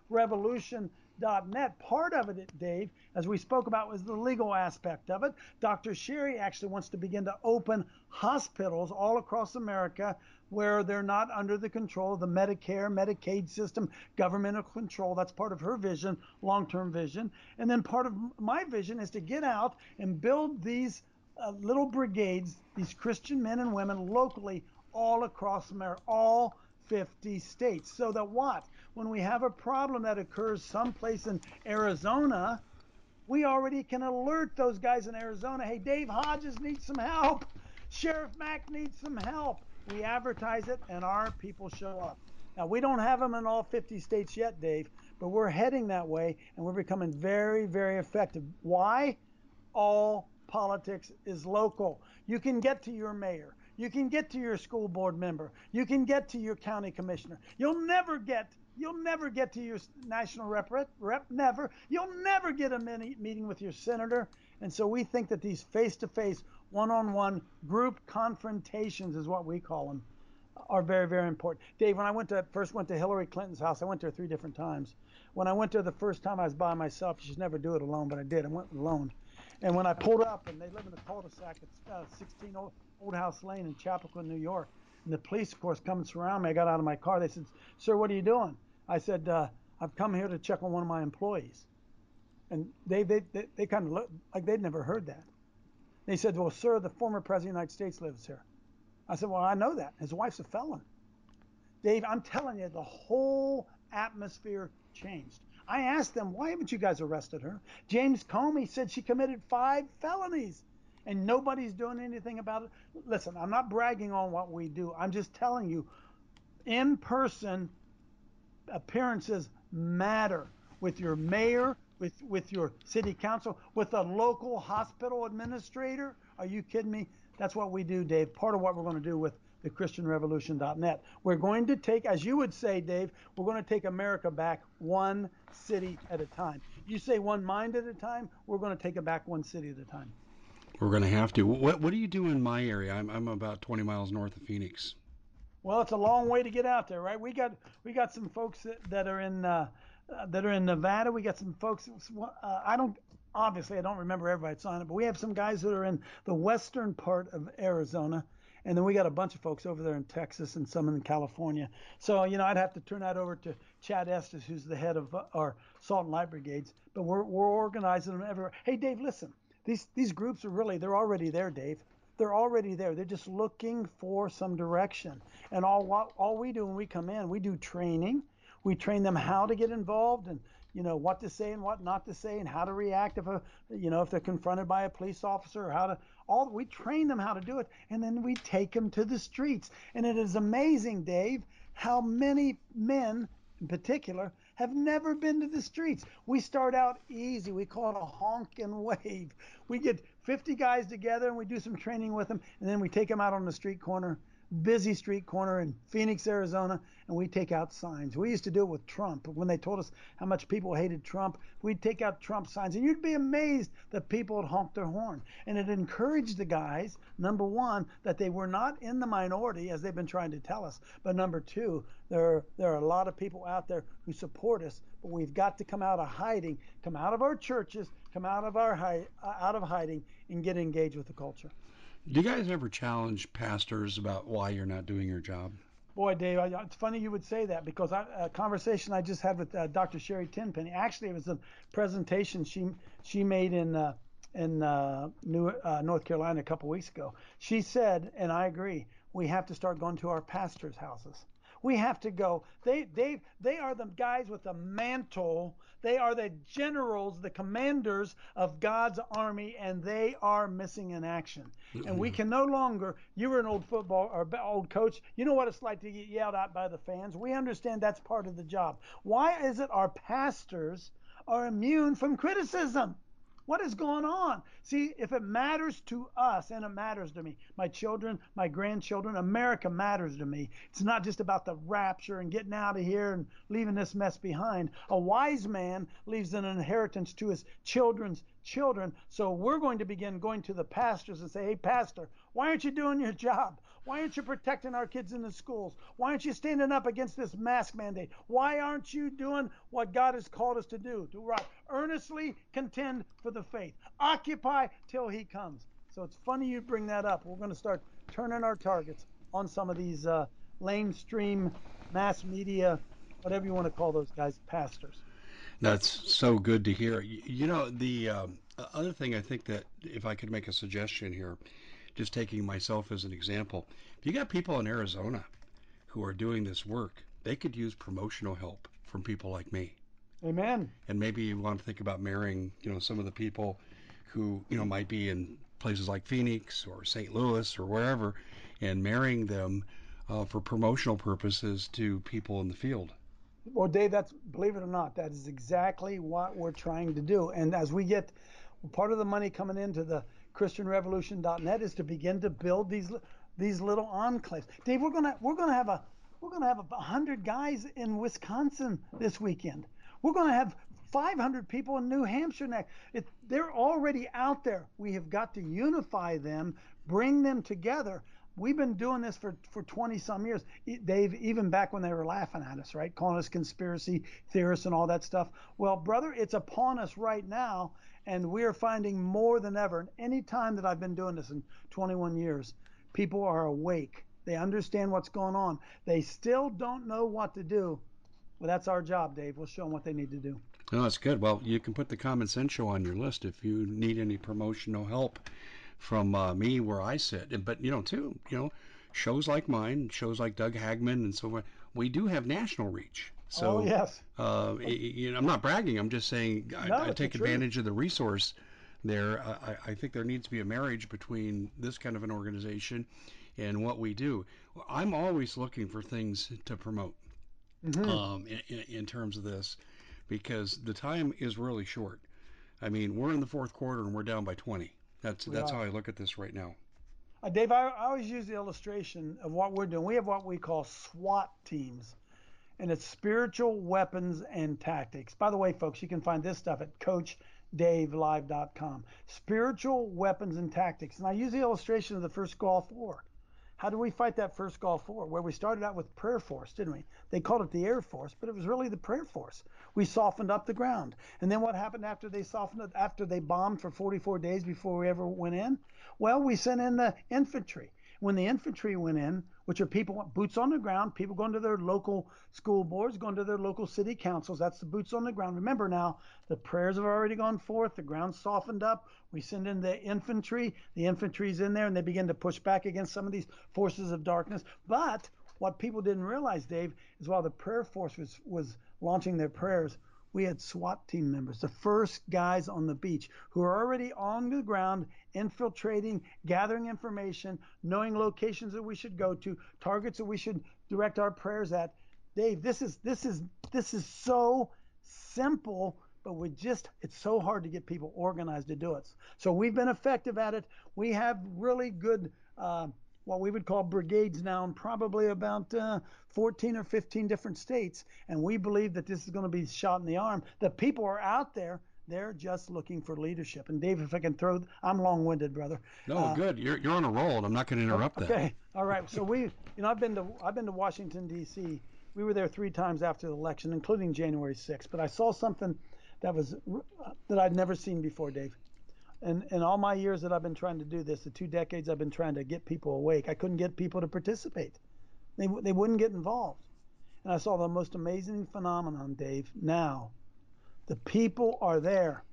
Revolution.net, part of it, Dave, as we spoke about, was the legal aspect of it. Dr. Sherry actually wants to begin to open hospitals all across America where they're not under the control of the Medicare, Medicaid system, governmental control. That's part of her vision, long term vision. And then part of my vision is to get out and build these uh, little brigades, these Christian men and women locally all across America, all 50 states. So that what? When we have a problem that occurs someplace in Arizona, we already can alert those guys in Arizona hey, Dave Hodges needs some help. Sheriff Mack needs some help. We advertise it and our people show up. Now, we don't have them in all 50 states yet, Dave, but we're heading that way and we're becoming very, very effective. Why? All politics is local. You can get to your mayor. You can get to your school board member. You can get to your county commissioner. You'll never get you'll never get to your national rep, rep never. You'll never get a mini, meeting with your senator. And so we think that these face-to-face, one-on-one group confrontations is what we call them are very very important. Dave, when I went to first went to Hillary Clinton's house, I went there three different times. When I went there the first time, I was by myself. You should never do it alone, but I did. I went alone. And when I pulled up, and they live in a cul-de-sac at uh, 16 Old, Old House Lane in Chappaqua, New York, and the police, of course, come and surround me. I got out of my car. They said, "Sir, what are you doing?" I said, uh, "I've come here to check on one of my employees." And they they they, they kind of looked like they'd never heard that. They said, "Well, sir, the former president of the United States lives here." I said, "Well, I know that. His wife's a felon." Dave, I'm telling you, the whole atmosphere changed. I asked them, "Why haven't you guys arrested her?" James Comey said she committed five felonies, and nobody's doing anything about it. Listen, I'm not bragging on what we do. I'm just telling you, in-person appearances matter with your mayor, with with your city council, with a local hospital administrator. Are you kidding me? That's what we do, Dave. Part of what we're going to do with the christianrevolution.net. We're going to take, as you would say, Dave, we're going to take America back one city at a time. You say one mind at a time, we're going to take it back one city at a time.
We're going to have to. What What do you do in my area? I'm I'm about 20 miles north of Phoenix.
Well, it's a long way to get out there, right? We got we got some folks that, that are in uh, that are in Nevada. We got some folks. Uh, I don't obviously I don't remember everybody signing, but we have some guys that are in the western part of Arizona, and then we got a bunch of folks over there in Texas and some in California. So you know I'd have to turn that over to Chad Estes, who's the head of our Salt and Light Brigades. But we're we're organizing them everywhere. Hey Dave, listen. These these groups are really they're already there, Dave they're already there. They're just looking for some direction. And all all we do when we come in, we do training. We train them how to get involved and you know what to say and what not to say and how to react if a you know if they're confronted by a police officer or how to all we train them how to do it and then we take them to the streets. And it is amazing, Dave, how many men in particular have never been to the streets. We start out easy. We call it a honk and wave. We get 50 guys together and we do some training with them, and then we take them out on the street corner busy street corner in Phoenix, Arizona, and we take out signs. We used to do it with Trump. When they told us how much people hated Trump, we'd take out Trump signs, and you'd be amazed that people would honk their horn. And it encouraged the guys, number one, that they were not in the minority as they've been trying to tell us, but number two, there there are a lot of people out there who support us, but we've got to come out of hiding, come out of our churches, come out of our hi- out of hiding, and get engaged with the culture.
Do you guys ever challenge pastors about why you're not doing your job?
Boy, Dave, I, it's funny you would say that because I, a conversation I just had with uh, Dr. Sherri Tenpenny. Actually, it was a presentation she she made in uh, in uh, New, uh, North Carolina a couple weeks ago. She said, and I agree, we have to start going to our pastors' houses. We have to go. They they they are the guys with the mantle they are the generals, the commanders of God's army, and they are missing in action. Mm-hmm. And we can no longer, you were an old football or old coach, you know what it's like to get yelled at by the fans. We understand that's part of the job. Why is it our pastors are immune from criticism? What is going on? See, if it matters to us, and it matters to me, my children, my grandchildren, America matters to me. It's not just about the rapture and getting out of here and leaving this mess behind. A wise man leaves an inheritance to his children's children. So we're going to begin going to the pastors and say, hey, pastor, why aren't you doing your job? Why aren't you protecting our kids in the schools? Why aren't you standing up against this mask mandate? Why aren't you doing what God has called us to do? To earnestly contend for the faith. Occupy till he comes. So it's funny you bring that up. We're going to start turning our targets on some of these uh, lamestream mass media, whatever you want to call those guys, pastors.
That's so good to hear. You know, the um, other thing I think that if I could make a suggestion here, just taking myself as an example, if you got people in Arizona who are doing this work, they could use promotional help from people like me.
Amen.
And maybe you want to think about marrying, you know, some of the people who, you know, might be in places like Phoenix or St. Louis or wherever, and marrying them uh, for promotional purposes to people in the field.
Well, Dave, that's believe it or not, that is exactly what we're trying to do. And as we get part of the money coming into the christianrevolution.net is to begin to build these these little enclaves. Dave, we're gonna we're gonna have a we're gonna have a hundred guys in Wisconsin this weekend. We're gonna have 500 people in New Hampshire next. It, they're already out there. We have got to unify them, bring them together. We've been doing this for, for 20 some years. Dave, even back when they were laughing at us, right? Calling us conspiracy theorists and all that stuff. Well, brother, it's upon us right now. And we are finding more than ever, and any time that I've been doing this in 21 years, people are awake. They understand what's going on. They still don't know what to do. Well, that's our job, Dave. We'll show them what they need to do.
No, that's good. Well, you can put the Common Sense Show on your list if you need any promotional help from uh, me where I sit. But you know, too, you know, shows like mine, shows like Doug Hagmann and so on, we do have national reach. So,
oh, yes.
Uh, you know, I'm not bragging. I'm just saying I,
No,
I take
the truth.
advantage of the resource there. I, I think there needs to be a marriage between this kind of an organization and what we do. I'm always looking for things to promote
Mhm.
um, in, in, terms of this because the time is really short. I mean, we're in the fourth quarter and we're down by 20. That's
We
that's
are.
how I look at this right now.
Uh, Dave, I, I always use the illustration of what we're doing. We have what we call SWAT teams, and it's spiritual weapons and tactics. By the way, folks, you can find this stuff at CoachDaveLive.com. Spiritual weapons and tactics. And I use the illustration of the first Gulf War. How did we fight that first Gulf War? Where we started out with prayer force, didn't we? They called it the Air Force, but it was really the prayer force. We softened up the ground. And then what happened after they softened it, after they bombed for 44 days before we ever went in? Well, we sent in the infantry. When the infantry went in, which are people boots on the ground, people going to their local school boards, going to their local city councils. That's the boots on the ground. Remember now, the prayers have already gone forth. The ground softened up. We send in the infantry. The infantry's in there, and they begin to push back against some of these forces of darkness. But what people didn't realize, Dave, is while the prayer force was was launching their prayers, we had SWAT team members, the first guys on the beach who are already on the ground, infiltrating, gathering information, knowing locations that we should go to, targets that we should direct our prayers at. Dave, this is this is this is so simple, but we just it's so hard to get people organized to do it. So we've been effective at it. We have really good. Uh, what we would call brigades now in probably about uh, 14 or 15 different states. And we believe that this is going to be shot in the arm. The people are out there. They're just looking for leadership. And Dave, if I can throw, I'm long-winded, brother.
No,
Uh,
good. You're, you're on a roll, and I'm not going to interrupt that.
Okay. All right. So we, you know, I've been to I've been to Washington D.C. We were there three times after the election, including January 6th. But I saw something that was that I'd never seen before, Dave. And in all my years that I've been trying to do this, the two decades I've been trying to get people awake, I couldn't get people to participate. They they wouldn't get involved. And I saw the most amazing phenomenon, Dave. Now, the people are there.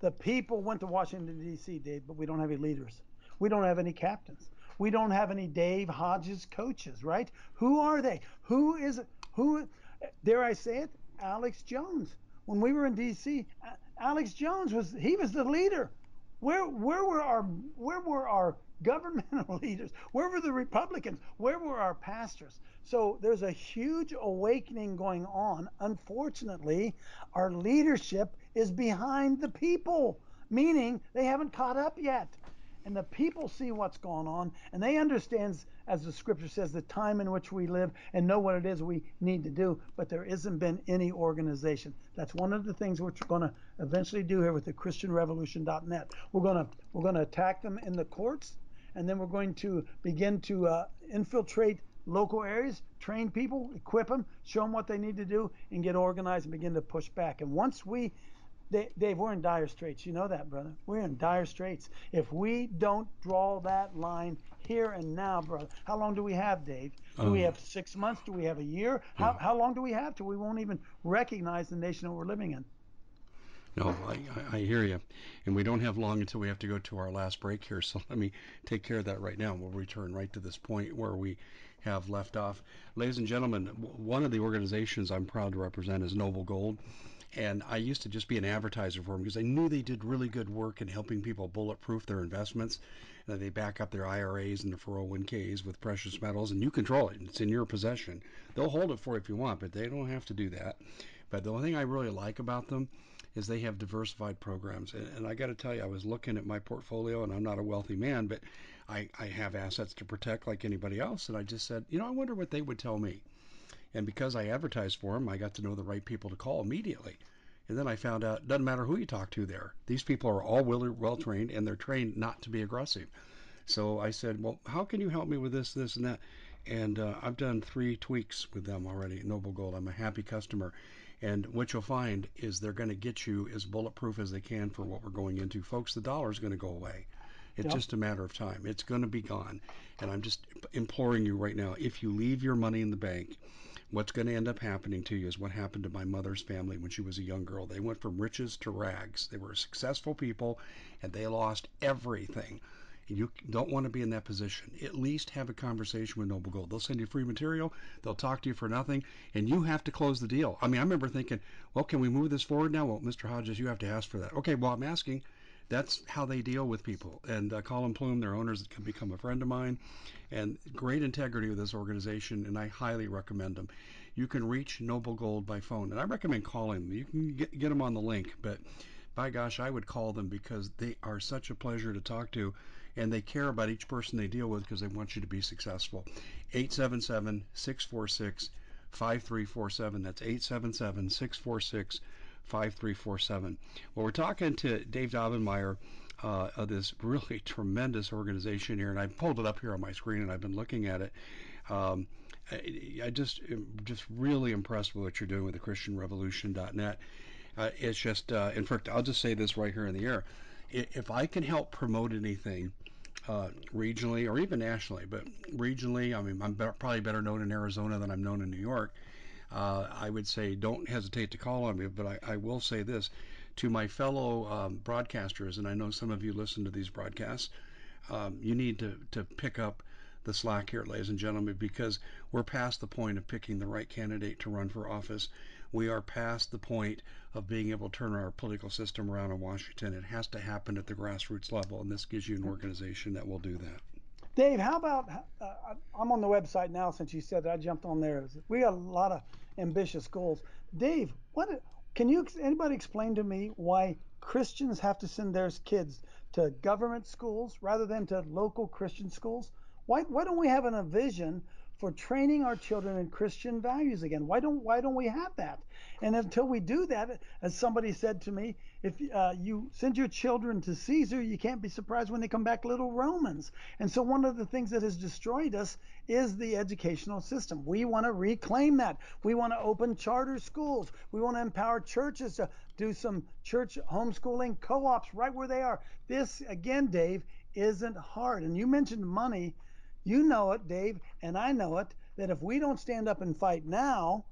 The people went to Washington D.C., Dave, but we don't have any leaders. We don't have any captains. We don't have any Dave Hodges coaches, right? Who are they? Who is who? Dare I say it? Alex Jones. When we were in D.C., Alex Jones was he was the leader. Where where were our where were our governmental leaders? Where were the Republicans? Where were our pastors? So there's a huge awakening going on. Unfortunately, our leadership is behind the people, meaning they haven't caught up yet. And the people see what's going on and they understand, as the scripture says, the time in which we live and know what it is we need to do. But there hasn't been any organization. That's one of the things we're going to eventually do here with the ChristianRevolution.net. We're going to we're going to attack them in the courts, and then we're going to begin to uh, infiltrate local areas, train people, equip them, show them what they need to do, and get organized and begin to push back. And once we Dave, we're in dire straits. You know that, brother. We're in dire straits. If we don't draw that line here and now, brother, how long do we have, Dave? Do we
Um,
have six months? Do we have a year? How, how long do we have till we won't even recognize the nation that we're living in?
No, I, I, I hear you. And we don't have long until we have to go to our last break here. So let me take care of that right now. We'll return right to this point where we have left off. Ladies and gentlemen, one of the organizations I'm proud to represent is Noble Gold. And I used to just be an advertiser for them because I knew they did really good work in helping people bulletproof their investments. That they back up their IRAs and their 401ks with precious metals, and you control it. It's in your possession. They'll hold it for you if you want, but they don't have to do that. But the only thing I really like about them is they have diversified programs. And, and I got to tell you, I was looking at my portfolio, and I'm not a wealthy man, but I, I have assets to protect like anybody else. And I just said, you know, I wonder what they would tell me. And because I advertised for them, I got to know the right people to call immediately. And then I found out it doesn't matter who you talk to there. These people are all well, well trained and they're trained not to be aggressive. So I said, well, how can you help me with this, this, and that? And uh, I've done three tweaks with them already, Noble Gold. I'm a happy customer. And what you'll find is they're going to get you as bulletproof as they can for what we're going into. Folks, the dollar is going to go away. It's
Yep.
just a matter of time. It's going to be gone. And I'm just imploring you right now if you leave your money in the bank, what's going to end up happening to you is what happened to my mother's family when she was a young girl. They went from riches to rags. They were successful people and they lost everything. You don't want to be in that position. At least have a conversation with Noble Gold. They'll send you free material, they'll talk to you for nothing, and you have to close the deal. I mean, I remember thinking, well, can we move this forward now? Well, Mr. Hodges, you have to ask for that. Okay, well, I'm asking. That's how they deal with people. And uh, Collin Plume, their owners, can become a friend of mine and great integrity with this organization, and I highly recommend them. You can reach Noble Gold by phone, and I recommend calling them. You can get, get them on the link, but by gosh, I would call them because they are such a pleasure to talk to, and they care about each person they deal with because they want you to be successful. 877 646 5347. That's 877 646 5347. Well, we're talking to Dave Daubenmire uh, of this really tremendous organization here, and I pulled it up here on my screen, and I've been looking at it. Um, I, I just just really impressed with what you're doing with the ChristianRevolution.net. Uh, it's just, uh, in fact, I'll just say this right here in the air. If I can help promote anything uh, regionally or even nationally, but regionally, I mean, I'm be- probably better known in Arizona than I'm known in New York. Uh, I would say don't hesitate to call on me, but I, I will say this to my fellow um, broadcasters, and I know some of you listen to these broadcasts, um, you need to, to pick up the slack here, ladies and gentlemen, because we're past the point of picking the right candidate to run for office. We are past the point of being able to turn our political system around in Washington. It has to happen at the grassroots level, and this gives you an organization that will do that.
Dave, how about uh, I'm on the website now since you said that, I jumped on there. We got a lot of ambitious goals. Dave, what can you anybody explain to me why Christians have to send their kids to government schools rather than to local Christian schools? Why why don't we have a vision for training our children in Christian values again? Why don't why don't we have that? And until we do that, as somebody said to me, if uh, you send your children to Caesar, you can't be surprised when they come back little Romans. And so one of the things that has destroyed us is the educational system. We want to reclaim that. We want to open charter schools. We want to empower churches to do some church homeschooling co-ops right where they are. This again, Dave, isn't hard. And you mentioned money. You know it, Dave, and I know it, that if we don't stand up and fight now,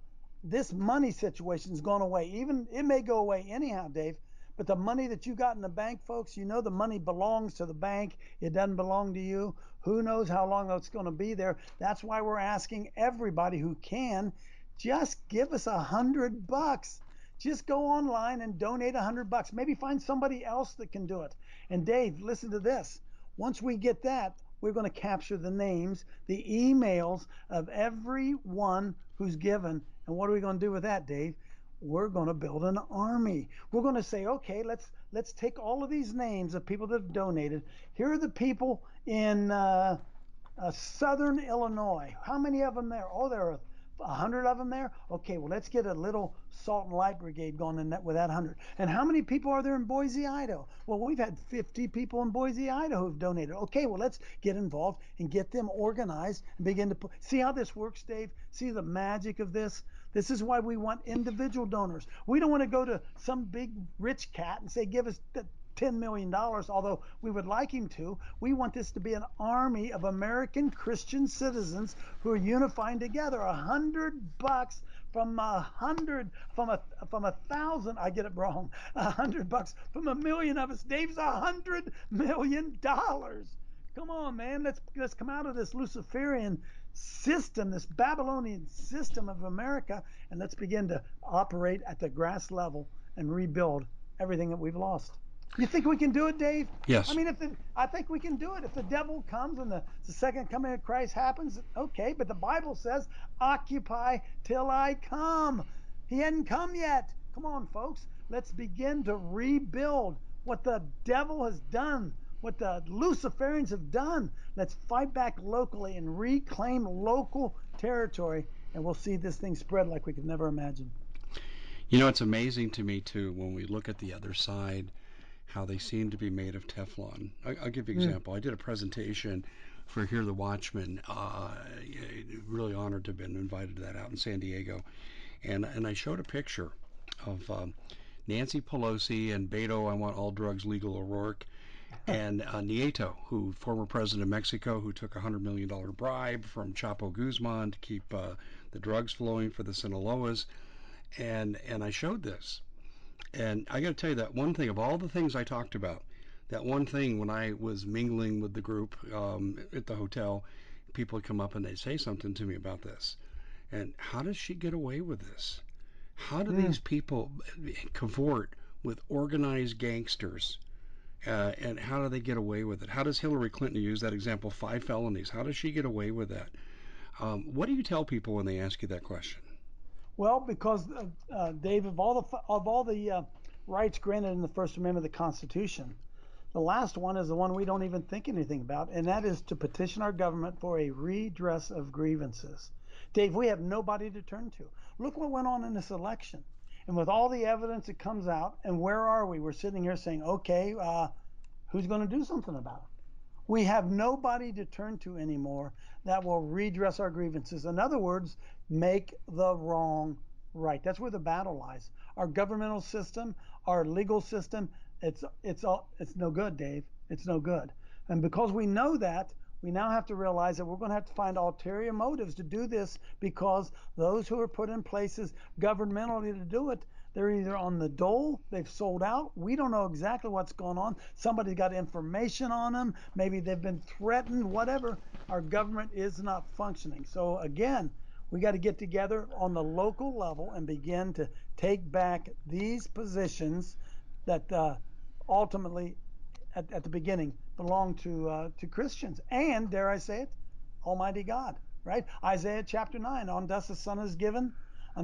this money situation has gone away. Even it may go away anyhow, Dave. But the money that you got in the bank, folks, you know the money belongs to the bank. It doesn't belong to you. Who knows how long it's going to be there? That's why we're asking everybody who can just give us a hundred bucks. Just go online and donate a hundred bucks. Maybe find somebody else that can do it. And Dave, listen to this. Once we get that, we're going to capture the names, the emails of everyone who's given. And what are we going to do with that, Dave? We're going to build an army. We're going to say, okay, let's let's take all of these names of people that have donated. Here are the people in uh, uh, Southern Illinois. How many of them there? Oh, there are a hundred of them there. Okay, well let's get a little salt and light brigade going in that with that hundred. And how many people are there in Boise, Idaho? Well, we've had 50 people in Boise, Idaho who've donated. Okay, well let's get involved and get them organized and begin to put, see how this works, Dave. See the magic of this. This is why we want individual donors. We don't want to go to some big rich cat and say, give us $10 million, although we would like him to. We want this to be an army of American Christian citizens who are unifying together. A hundred bucks from a hundred, from a from a thousand, I get it wrong. A hundred bucks from a million of us. Dave's a hundred million dollars. Come on, man. Let's let's come out of this Luciferian system, this Babylonian system of America, and let's begin to operate at the grass level and rebuild everything that we've lost. You think we can do it, Dave?
Yes.
I mean, if the, I think we can do it. If the devil comes and the, the second coming of Christ happens, okay. But the Bible says, "Occupy till I come." He hadn't come yet. Come on, folks. Let's begin to rebuild what the devil has done, what the Luciferians have done. Let's fight back locally and reclaim local territory, and we'll see this thing spread like we could never imagine.
You know, it's amazing to me too when we look at the other side how they seem to be made of Teflon. I, will give you an hmm. example. Mm. I did a presentation for Hear the Watchman. Uh, really honored to have been invited to that out in San Diego, and and I showed a picture of um, Nancy Pelosi and Beto. I want all drugs legal. O'Rourke. and uh, Nieto, who former president of Mexico, who took a hundred million dollar bribe from Chapo Guzman to keep uh, the drugs flowing for the Sinaloas, and and I showed this, and I got to tell you that one thing of all the things I talked about, that one thing when I was mingling with the group um, at the hotel, people would come up and they'd say something to me about this, and how does she get away with this? How do mm. these people cavort with organized gangsters? Uh, and how do they get away with it? How does Hillary Clinton use that example, five felonies? How does she get away with that? Um, what do you tell people when they ask you that question?
Well, because uh, uh, Dave, of all the of all the uh, rights granted in the First Amendment of the Constitution, the last one is the one we don't even think anything about, and that is to petition our government for a redress of grievances. Dave, we have nobody to turn to. Look what went on in this election. And with all the evidence that comes out, and where are we? We're sitting here saying, okay, uh, who's going to do something about it? We have nobody to turn to anymore that will redress our grievances. In other words, make the wrong right. That's where the battle lies. Our governmental system, our legal system, it's it's all it's no good, Dave. It's no good. And because we know that, we now have to realize that we're going to have to find ulterior motives to do this because those who are put in places governmentally to do it, they're either on the dole, they've sold out. We don't know exactly what's going on. Somebody got information on them. Maybe they've been threatened, whatever. Our government is not functioning. So, again, we got to get together on the local level and begin to take back these positions that uh, ultimately, at, at the beginning, belong to uh, to Christians and dare I say it, Almighty God. Right? Isaiah chapter nine. On thus a son is given,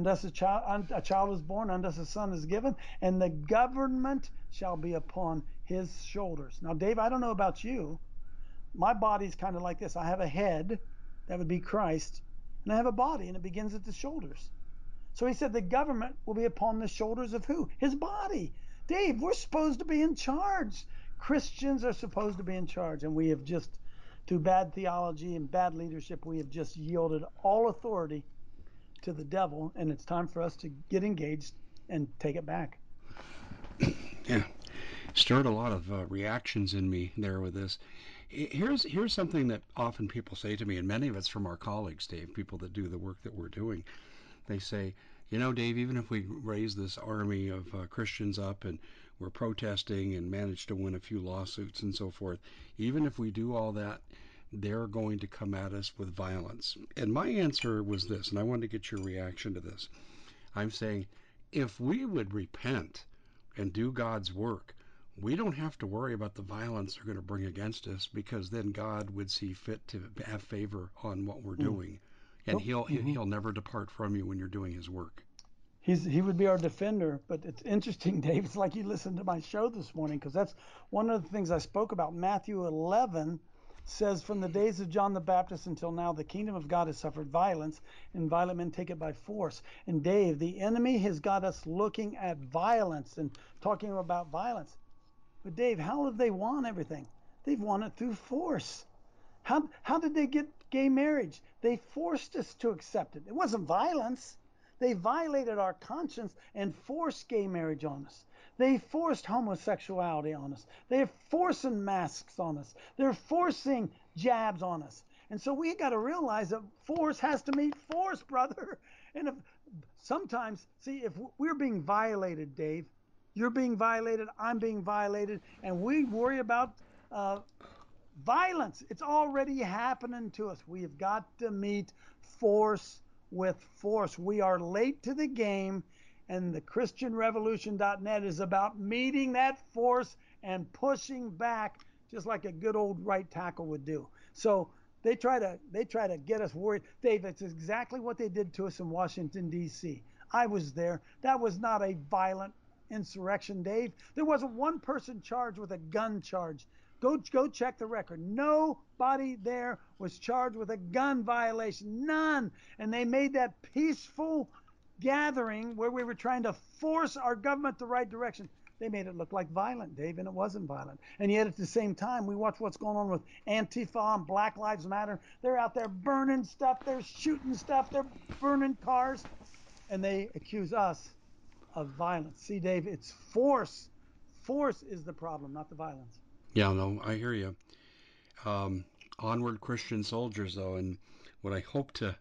thus a child a child is born, thus a son is given, and the government shall be upon his shoulders. Now, Dave, I don't know about you. My body's kind of like this. I have a head, that would be Christ, and I have a body, and it begins at the shoulders. So he said the government will be upon the shoulders of who? His body. Dave, we're supposed to be in charge. Christians are supposed to be in charge, and we have just, through bad theology and bad leadership, we have just yielded all authority to the devil, and it's time for us to get engaged and take it back.
Yeah, stirred a lot of uh, reactions in me there with this. Here's here's something that often people say to me, and many of it's from our colleagues, Dave, people that do the work that we're doing. They say, you know, Dave, even if we raise this army of uh, Christians up and we're protesting and manage to win a few lawsuits and so forth, even if we do all that, they're going to come at us with violence. And my answer was this, and I wanted to get your reaction to this. I'm saying if we would repent and do God's work, we don't have to worry about the violence they're going to bring against us because then God would see fit to have favor on what we're mm. doing. And he'll mm-hmm. he'll never depart from you when you're doing his work
he's he would be our defender. But it's interesting, Dave. It's like you listened to my show this morning because that's one of the things I spoke about. Matthew 11 says, "From the days of John the Baptist until now, the kingdom of God has suffered violence, and violent men take it by force." And Dave, the enemy has got us looking at violence and talking about violence. But Dave, how have they won everything? They've won it through force. How how did they get gay marriage? They forced us to accept it. It wasn't violence. They violated our conscience and forced gay marriage on us. They forced homosexuality on us. They're forcing masks on us. They're forcing jabs on us. And so we got to realize that force has to meet force, brother. And if sometimes, see, if we're being violated, Dave, you're being violated, I'm being violated, and we worry about uh, violence. It's already happening to us. We have got to meet force with force. We are late to the game, and the ChristianRevolution.net is about meeting that force and pushing back, just like a good old right tackle would do. So they try to they try to get us worried. Dave, it's exactly what they did to us in Washington D.C. I was there. That was not a violent insurrection, Dave. There wasn't one person charged with a gun charge. Go go check the record. Nobody there was charged with a gun violation. None. And they made that peaceful gathering where we were trying to force our government the right direction. They made it look like violent, Dave, and it wasn't violent. And yet at the same time, we watch what's going on with Antifa and Black Lives Matter. They're out there burning stuff, they're shooting stuff, they're burning cars, and they accuse us of violence. See, Dave, it's force. Force is the problem, not the violence.
Yeah, no, I hear you. Um, onward Christian soldiers, though, and what I hope to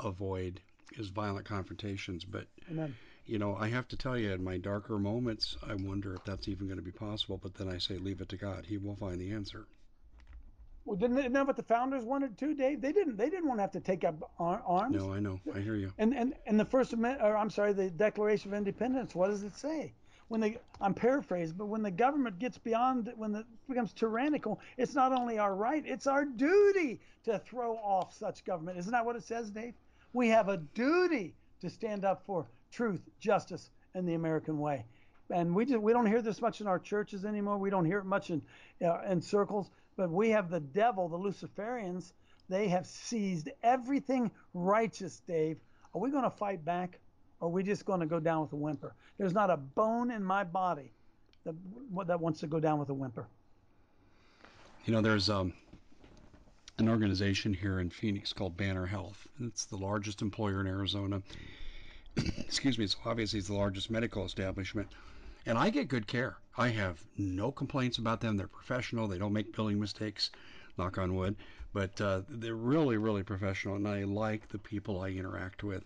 avoid is violent confrontations. But
Amen.
you know, I have to tell you, in my darker moments, I wonder if that's even going to be possible. But then I say, leave it to God; He will find the answer.
Well, didn't isn't what the founders wanted too, Dave? They didn't. They didn't want to have to take up ar- arms.
No, I know, I hear you.
And and and the First Amendment, or I'm sorry, the Declaration of Independence. What does it say? When the I'm paraphrased, but when the government gets beyond, when it becomes tyrannical, it's not only our right, it's our duty to throw off such government. Isn't that what it says, Dave? We have a duty to stand up for truth, justice, and the American way. And we just we don't hear this much in our churches anymore. We don't hear it much in uh, in circles. But we have the devil, the Luciferians. They have seized everything righteous, Dave. Are we going to fight back? Or are we just going to go down with a whimper? There's not a bone in my body that, that wants to go down with a whimper.
You know, there's um, an organization here in Phoenix called Banner Health. It's the largest employer in Arizona. Excuse me, so obviously it's the largest medical establishment. And I get good care. I have no complaints about them. They're professional. They don't make billing mistakes, knock on wood. But uh, they're really, really professional, and I like the people I interact with.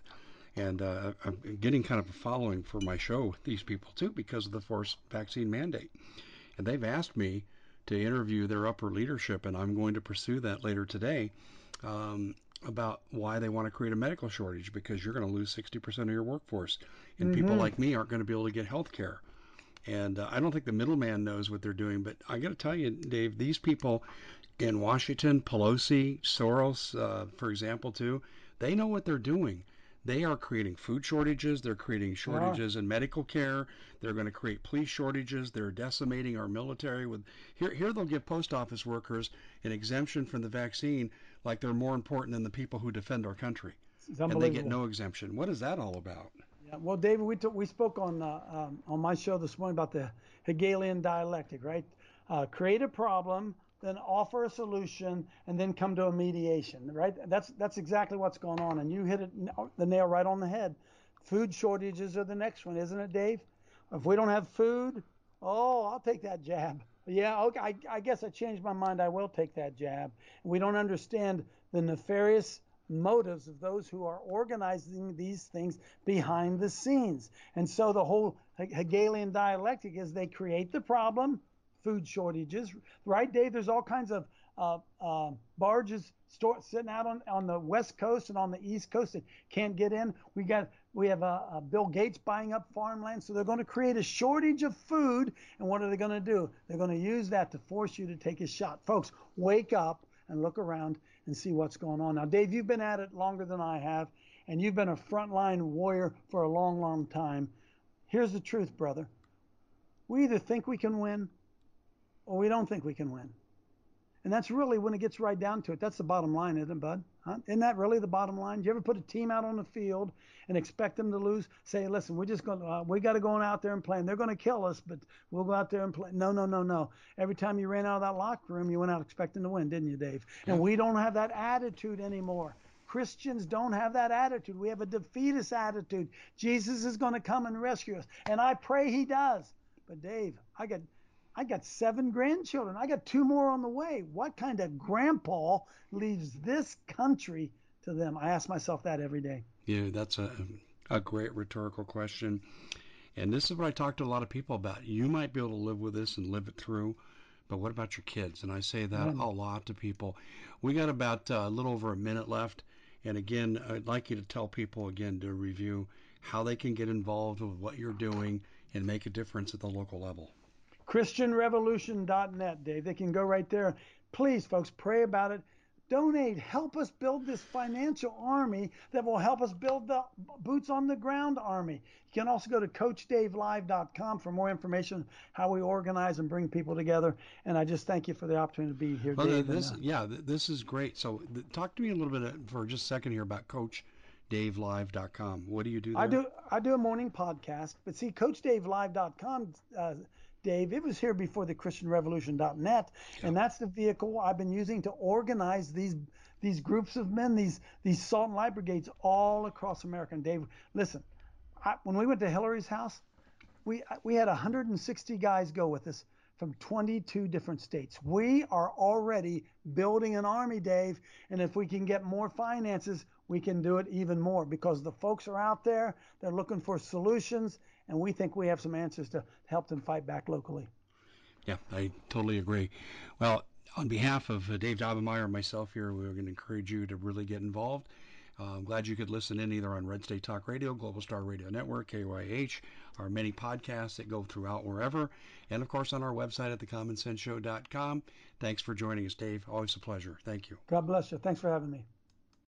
And uh, I'm getting kind of a following for my show with these people too because of the forced vaccine mandate. And they've asked me to interview their upper leadership, and I'm going to pursue that later today um, about why they want to create a medical shortage because you're going to lose 60% of your workforce. And mm-hmm. people like me aren't going to be able to get health care. And uh, I don't think the middleman knows what they're doing. But I got to tell you, Dave, these people in Washington, Pelosi, Soros, uh, for example, too, they know what they're doing. They are creating food shortages. They're creating shortages in medical care. They're going to create police shortages. They're decimating our military. With here, here they'll give post office workers an exemption from the vaccine, like they're more important than the people who defend our country, and they get no exemption. What is that all about?
Yeah, well, David, we we spoke on uh, um, on my show this morning about the Hegelian dialectic, right? Uh, create a problem, then offer a solution, and then come to a mediation, right? That's that's exactly what's going on, and you hit it the nail right on the head. Food shortages are the next one, isn't it, Dave? If we don't have food, oh, I'll take that jab. Yeah, okay, I, I guess I changed my mind. I will take that jab. We don't understand the nefarious motives of those who are organizing these things behind the scenes. And so the whole Hegelian dialectic is they create the problem, food shortages, right, Dave? There's all kinds of uh, uh, barges store, sitting out on, on the west coast and on the east coast that can't get in. We got we have uh, Bill Gates buying up farmland, so they're going to create a shortage of food. And what are they going to do? They're going to use that to force you to take a shot, folks. Wake up and look around and see what's going on. Now, Dave, you've been at it longer than I have, and you've been a frontline warrior for a long, long time. Here's the truth, brother. We either think we can win or we don't think we can win. And that's really when it gets right down to it. That's the bottom line, isn't it, bud? Huh? Isn't that really the bottom line? Do you ever put a team out on the field and expect them to lose? Say, listen, we're just going to, uh, we got to go out there and play. And they're going to kill us, but we'll go out there and play. No, no, no, no. Every time you ran out of that locker room, you went out expecting to win, didn't you, Dave? And we don't have that attitude anymore. Christians don't have that attitude. We have a defeatist attitude. Jesus is going to come and rescue us. And I pray he does. But Dave, I got I got seven grandchildren. I got two more on the way. What kind of grandpa leaves this country to them? I ask myself that every day.
Yeah, that's a, a great rhetorical question. And this is what I talk to a lot of people about. You might be able to live with this and live it through, but what about your kids? And I say that a lot to people. We got about uh, a little over a minute left. And again, I'd like you to tell people again to review how they can get involved with what you're doing and make a difference at the local level.
ChristianRevolution.net, Dave. They can go right there. Please, folks, pray about it. Donate. Help us build this financial army that will help us build the boots on the ground army. You can also go to CoachDaveLive.com for more information how we organize and bring people together. And I just thank you for the opportunity to be here, well, Dave.
This, and, uh, yeah, this is great. So, talk to me a little bit uh, for just a second here about Coach DaveLive.com. What do you do there?
I do I do a morning podcast, but see, CoachDaveLive.com uh, Dave. It was here before the ChristianRevolution.net, yeah. and that's the vehicle I've been using to organize these these groups of men, these these salt and light brigades all across America. And Dave, listen, I, when we went to Hillary's house, we we had 160 guys go with us. from 22 different states. We are already building an army, Dave, and if we can get more finances, we can do it even more because the folks are out there, they're looking for solutions, and we think we have some answers to help them fight back locally.
Yeah, I totally agree. Well, on behalf of uh, Dave Daubenmire and myself here, we're going to encourage you to really get involved. Uh, I'm glad you could listen in either on Red State Talk Radio, Global Star Radio Network, KYH, our many podcasts that go throughout wherever, and of course on our website at thecommonsenseshow.com. Thanks for joining us, Dave. Always a pleasure. Thank you.
God bless you. Thanks for having me.